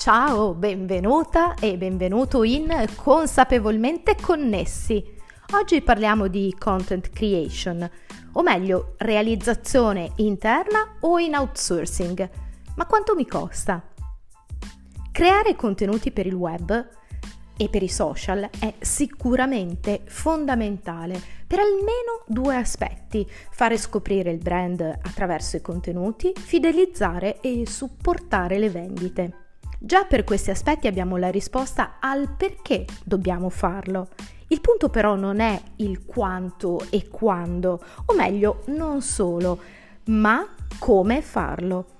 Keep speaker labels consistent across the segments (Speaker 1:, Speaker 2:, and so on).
Speaker 1: Ciao, benvenuta e benvenuto in Consapevolmente Connessi. Oggi parliamo di content creation, o meglio, realizzazione interna o in outsourcing. Ma quanto mi costa? Creare contenuti per il web e per i social è sicuramente fondamentale per almeno due aspetti, fare scoprire il brand attraverso i contenuti, fidelizzare e supportare le vendite. Già per questi aspetti abbiamo la risposta al perché dobbiamo farlo. Il punto però non è il quanto e quando, o meglio, non solo, ma come farlo.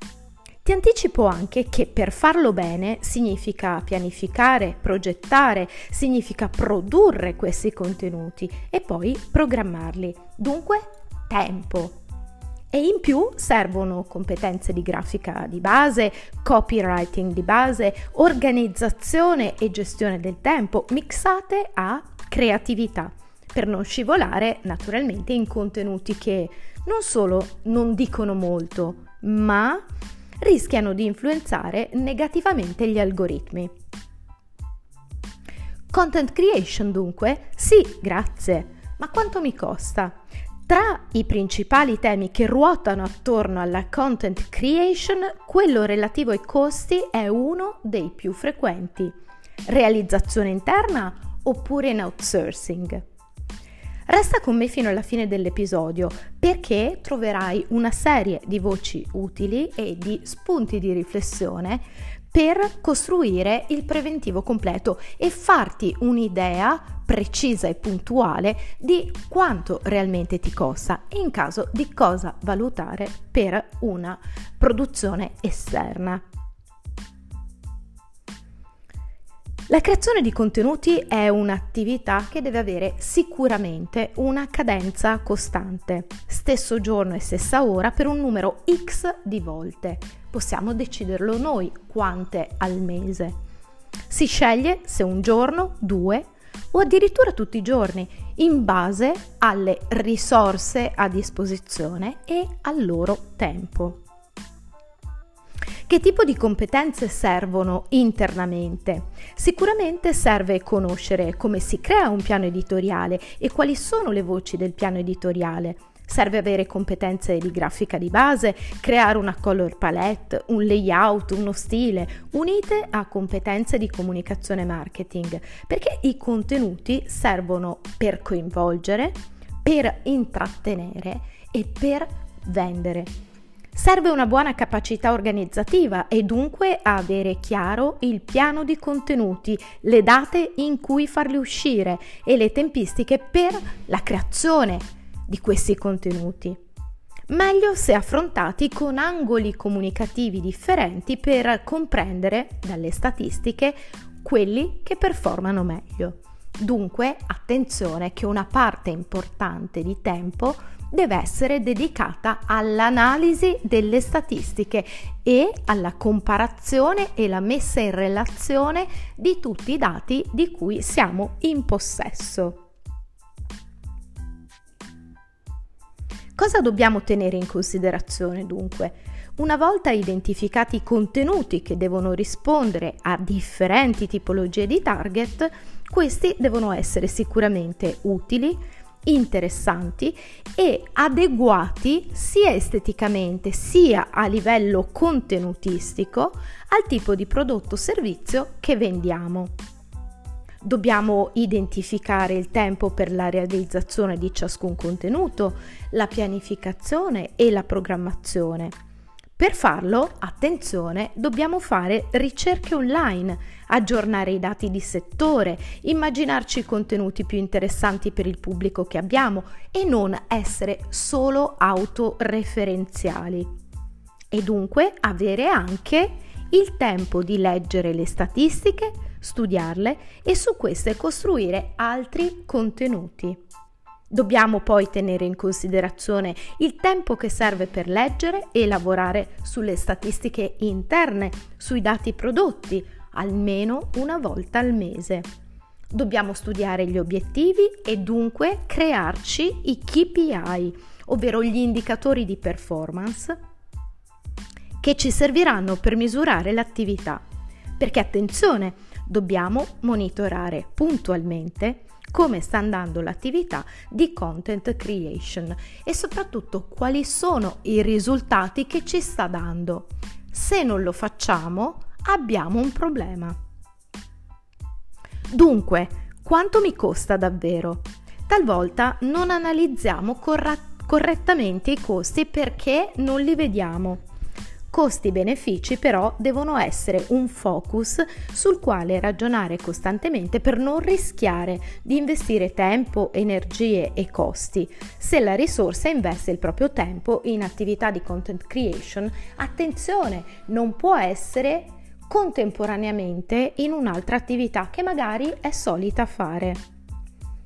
Speaker 1: Ti anticipo anche che per farlo bene significa pianificare, progettare, significa produrre questi contenuti e poi programmarli. Dunque, tempo. E in più servono competenze di grafica di base, copywriting di base, organizzazione e gestione del tempo mixate a creatività, per non scivolare naturalmente in contenuti che non solo non dicono molto, ma rischiano di influenzare negativamente gli algoritmi. Content creation dunque? Sì, grazie. Ma quanto mi costa? Tra i principali temi che ruotano attorno alla content creation, quello relativo ai costi è uno dei più frequenti. Realizzazione interna oppure in outsourcing? Resta con me fino alla fine dell'episodio perché troverai una serie di voci utili e di spunti di riflessione per costruire il preventivo completo e farti un'idea precisa e puntuale di quanto realmente ti costa e in caso di cosa valutare per una produzione esterna. La creazione di contenuti è un'attività che deve avere sicuramente una cadenza costante, stesso giorno e stessa ora per un numero X di volte. Possiamo deciderlo noi quante al mese. Si sceglie se un giorno, due o addirittura tutti i giorni, in base alle risorse a disposizione e al loro tempo. Che tipo di competenze servono internamente? Sicuramente serve conoscere come si crea un piano editoriale e quali sono le voci del piano editoriale. Serve avere competenze di grafica di base, creare una color palette, un layout, uno stile, unite a competenze di comunicazione marketing, perché i contenuti servono per coinvolgere, per intrattenere e per vendere. Serve una buona capacità organizzativa e dunque avere chiaro il piano di contenuti, le date in cui farli uscire e le tempistiche per la creazione di questi contenuti. Meglio se affrontati con angoli comunicativi differenti per comprendere dalle statistiche quelli che performano meglio. Dunque, attenzione che una parte importante di tempo deve essere dedicata all'analisi delle statistiche e alla comparazione e la messa in relazione di tutti i dati di cui siamo in possesso. Cosa dobbiamo tenere in considerazione dunque? Una volta identificati i contenuti che devono rispondere a differenti tipologie di target, questi devono essere sicuramente utili, interessanti e adeguati sia esteticamente sia a livello contenutistico al tipo di prodotto o servizio che vendiamo. Dobbiamo identificare il tempo per la realizzazione di ciascun contenuto, la pianificazione e la programmazione per farlo, attenzione, dobbiamo fare ricerche online, aggiornare i dati di settore, immaginarci contenuti più interessanti per il pubblico che abbiamo e non essere solo autoreferenziali. E dunque avere anche il tempo di leggere le statistiche, studiarle e su queste costruire altri contenuti. Dobbiamo poi tenere in considerazione il tempo che serve per leggere e lavorare sulle statistiche interne, sui dati prodotti, almeno una volta al mese. Dobbiamo studiare gli obiettivi e dunque crearci i KPI, ovvero gli indicatori di performance che ci serviranno per misurare l'attività. Perché attenzione, dobbiamo monitorare puntualmente come sta andando l'attività di content creation e soprattutto quali sono i risultati che ci sta dando. Se non lo facciamo, abbiamo un problema. Dunque, quanto mi costa davvero? Talvolta non analizziamo corra- correttamente i costi perché non li vediamo. Costi-benefici però devono essere un focus sul quale ragionare costantemente per non rischiare di investire tempo, energie e costi. Se la risorsa investe il proprio tempo in attività di content creation, attenzione, non può essere contemporaneamente in un'altra attività che magari è solita fare.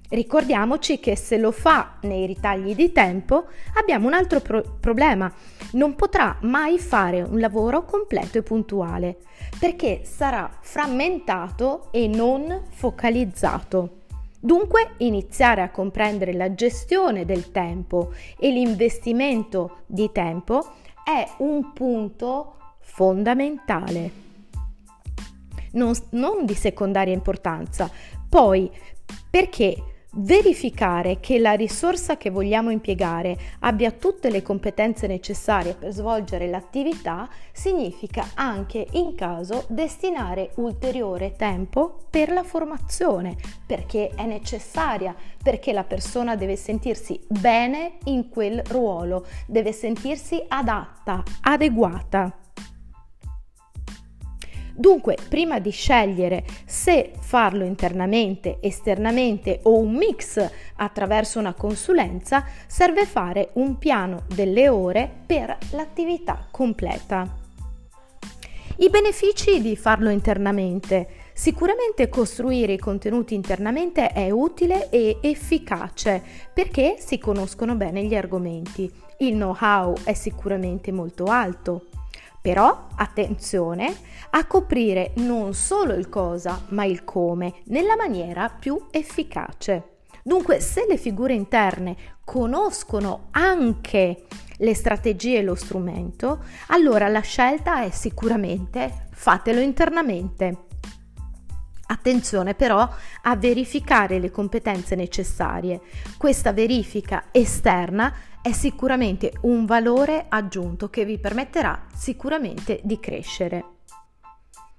Speaker 1: Ricordiamoci che se lo fa nei ritagli di tempo abbiamo un altro pro- problema. Non potrà mai fare un lavoro completo e puntuale perché sarà frammentato e non focalizzato. Dunque iniziare a comprendere la gestione del tempo e l'investimento di tempo è un punto fondamentale. Non, non di secondaria importanza. Poi perché Verificare che la risorsa che vogliamo impiegare abbia tutte le competenze necessarie per svolgere l'attività significa anche in caso destinare ulteriore tempo per la formazione, perché è necessaria, perché la persona deve sentirsi bene in quel ruolo, deve sentirsi adatta, adeguata. Dunque, prima di scegliere se farlo internamente, esternamente o un mix attraverso una consulenza, serve fare un piano delle ore per l'attività completa. I benefici di farlo internamente. Sicuramente costruire i contenuti internamente è utile e efficace perché si conoscono bene gli argomenti. Il know-how è sicuramente molto alto. Però attenzione a coprire non solo il cosa, ma il come nella maniera più efficace. Dunque, se le figure interne conoscono anche le strategie e lo strumento, allora la scelta è sicuramente fatelo internamente. Attenzione però a verificare le competenze necessarie. Questa verifica esterna è sicuramente un valore aggiunto che vi permetterà sicuramente di crescere.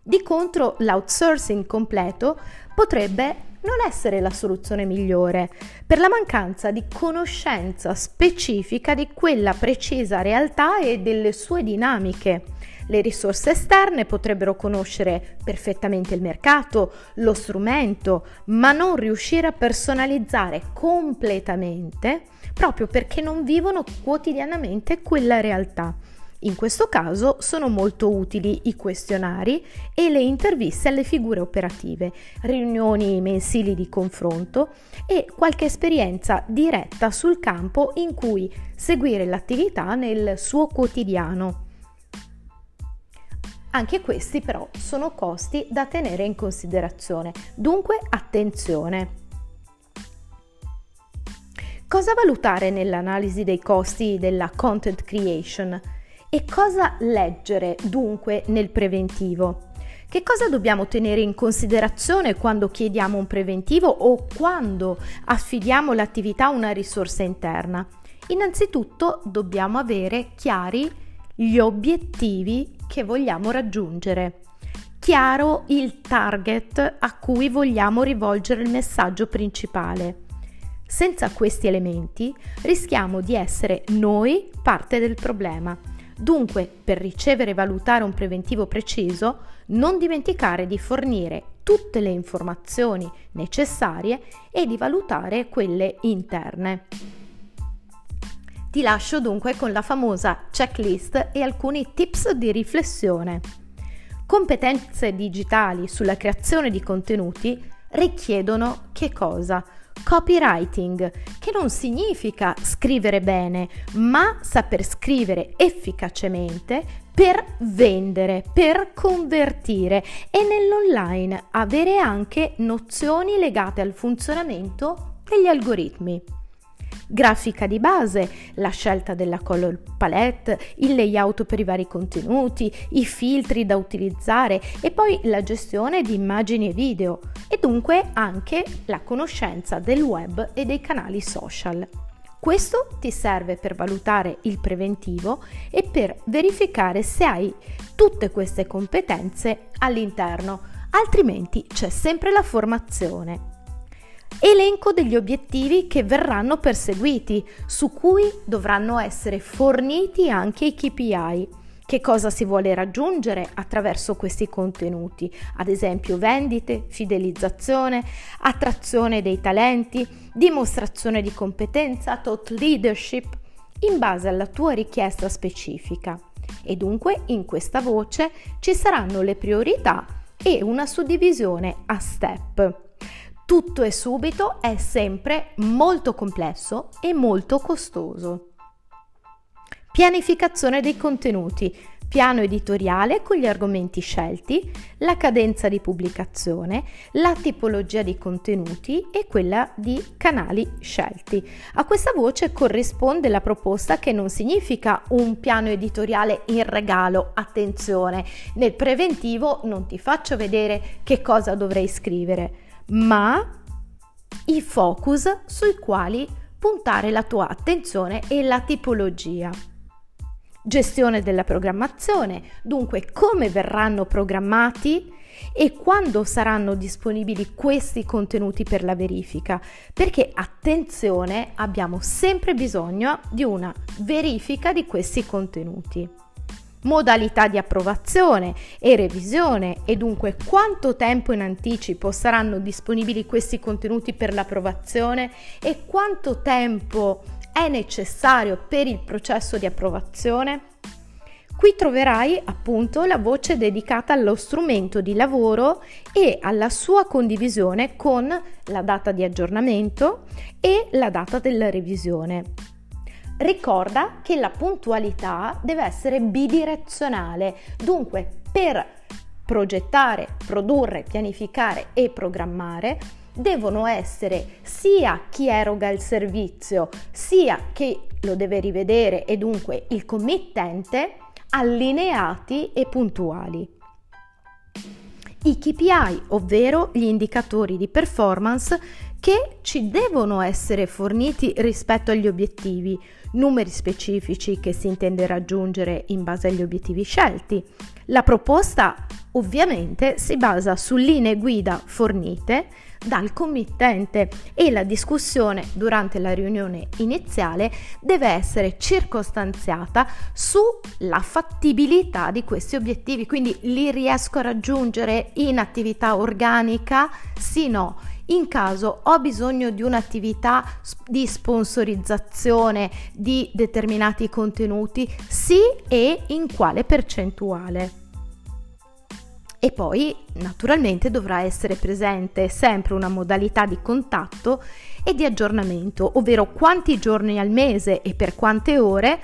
Speaker 1: Di contro, l'outsourcing completo potrebbe non essere la soluzione migliore per la mancanza di conoscenza specifica di quella precisa realtà e delle sue dinamiche. Le risorse esterne potrebbero conoscere perfettamente il mercato, lo strumento, ma non riuscire a personalizzare completamente proprio perché non vivono quotidianamente quella realtà. In questo caso sono molto utili i questionari e le interviste alle figure operative, riunioni mensili di confronto e qualche esperienza diretta sul campo in cui seguire l'attività nel suo quotidiano. Anche questi però sono costi da tenere in considerazione, dunque attenzione. Cosa valutare nell'analisi dei costi della content creation? E cosa leggere dunque nel preventivo? Che cosa dobbiamo tenere in considerazione quando chiediamo un preventivo o quando affidiamo l'attività a una risorsa interna? Innanzitutto dobbiamo avere chiari gli obiettivi che vogliamo raggiungere. Chiaro il target a cui vogliamo rivolgere il messaggio principale. Senza questi elementi rischiamo di essere noi parte del problema. Dunque, per ricevere e valutare un preventivo preciso, non dimenticare di fornire tutte le informazioni necessarie e di valutare quelle interne. Ti lascio dunque con la famosa checklist e alcuni tips di riflessione. Competenze digitali sulla creazione di contenuti richiedono che cosa? Copywriting, che non significa scrivere bene, ma saper scrivere efficacemente per vendere, per convertire e nell'online avere anche nozioni legate al funzionamento degli algoritmi. Grafica di base, la scelta della color palette, il layout per i vari contenuti, i filtri da utilizzare e poi la gestione di immagini e video e dunque anche la conoscenza del web e dei canali social. Questo ti serve per valutare il preventivo e per verificare se hai tutte queste competenze all'interno, altrimenti c'è sempre la formazione. Elenco degli obiettivi che verranno perseguiti, su cui dovranno essere forniti anche i KPI. Che cosa si vuole raggiungere attraverso questi contenuti? Ad esempio vendite, fidelizzazione, attrazione dei talenti, dimostrazione di competenza, thought leadership, in base alla tua richiesta specifica. E dunque in questa voce ci saranno le priorità e una suddivisione a step. Tutto e subito è sempre molto complesso e molto costoso. Pianificazione dei contenuti, piano editoriale con gli argomenti scelti, la cadenza di pubblicazione, la tipologia di contenuti e quella di canali scelti. A questa voce corrisponde la proposta che non significa un piano editoriale in regalo, attenzione, nel preventivo non ti faccio vedere che cosa dovrei scrivere, ma i focus sui quali puntare la tua attenzione e la tipologia. Gestione della programmazione, dunque come verranno programmati e quando saranno disponibili questi contenuti per la verifica, perché attenzione, abbiamo sempre bisogno di una verifica di questi contenuti modalità di approvazione e revisione e dunque quanto tempo in anticipo saranno disponibili questi contenuti per l'approvazione e quanto tempo è necessario per il processo di approvazione? Qui troverai appunto la voce dedicata allo strumento di lavoro e alla sua condivisione con la data di aggiornamento e la data della revisione. Ricorda che la puntualità deve essere bidirezionale, dunque per progettare, produrre, pianificare e programmare devono essere sia chi eroga il servizio sia chi lo deve rivedere e dunque il committente allineati e puntuali. I KPI, ovvero gli indicatori di performance che ci devono essere forniti rispetto agli obiettivi, numeri specifici che si intende raggiungere in base agli obiettivi scelti. La proposta ovviamente si basa su linee guida fornite dal committente e la discussione durante la riunione iniziale deve essere circostanziata sulla fattibilità di questi obiettivi, quindi li riesco a raggiungere in attività organica? Sì, no. In caso ho bisogno di un'attività di sponsorizzazione di determinati contenuti, sì e in quale percentuale. E poi naturalmente dovrà essere presente sempre una modalità di contatto e di aggiornamento, ovvero quanti giorni al mese e per quante ore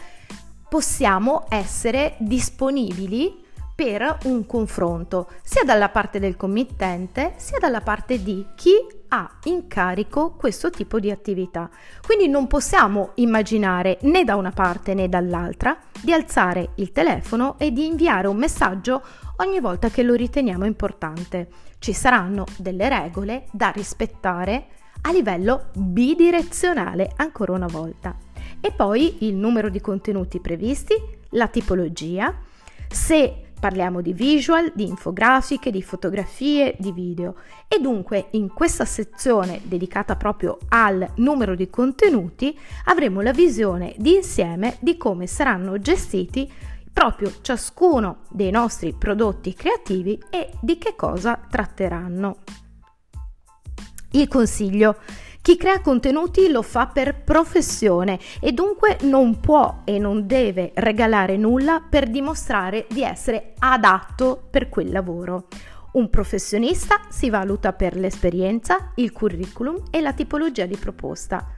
Speaker 1: possiamo essere disponibili per un confronto, sia dalla parte del committente sia dalla parte di chi ha in carico questo tipo di attività. Quindi non possiamo immaginare né da una parte né dall'altra di alzare il telefono e di inviare un messaggio ogni volta che lo riteniamo importante. Ci saranno delle regole da rispettare a livello bidirezionale ancora una volta. E poi il numero di contenuti previsti, la tipologia, se Parliamo di visual, di infografiche, di fotografie, di video e dunque in questa sezione dedicata proprio al numero di contenuti avremo la visione di insieme di come saranno gestiti proprio ciascuno dei nostri prodotti creativi e di che cosa tratteranno. Il consiglio chi crea contenuti lo fa per professione e dunque non può e non deve regalare nulla per dimostrare di essere adatto per quel lavoro. Un professionista si valuta per l'esperienza, il curriculum e la tipologia di proposta.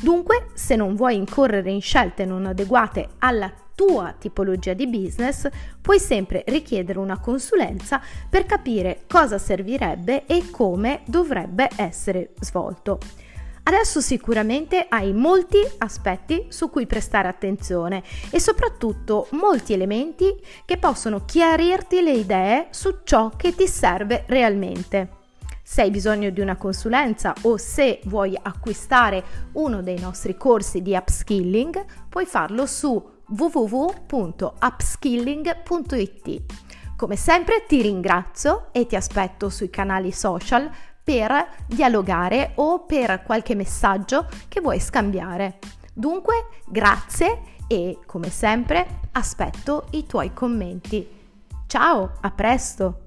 Speaker 1: Dunque, se non vuoi incorrere in scelte non adeguate alla tua tipologia di business, puoi sempre richiedere una consulenza per capire cosa servirebbe e come dovrebbe essere svolto. Adesso sicuramente hai molti aspetti su cui prestare attenzione e soprattutto molti elementi che possono chiarirti le idee su ciò che ti serve realmente. Se hai bisogno di una consulenza o se vuoi acquistare uno dei nostri corsi di upskilling, puoi farlo su www.upskilling.it. Come sempre ti ringrazio e ti aspetto sui canali social per dialogare o per qualche messaggio che vuoi scambiare. Dunque, grazie e come sempre aspetto i tuoi commenti. Ciao, a presto!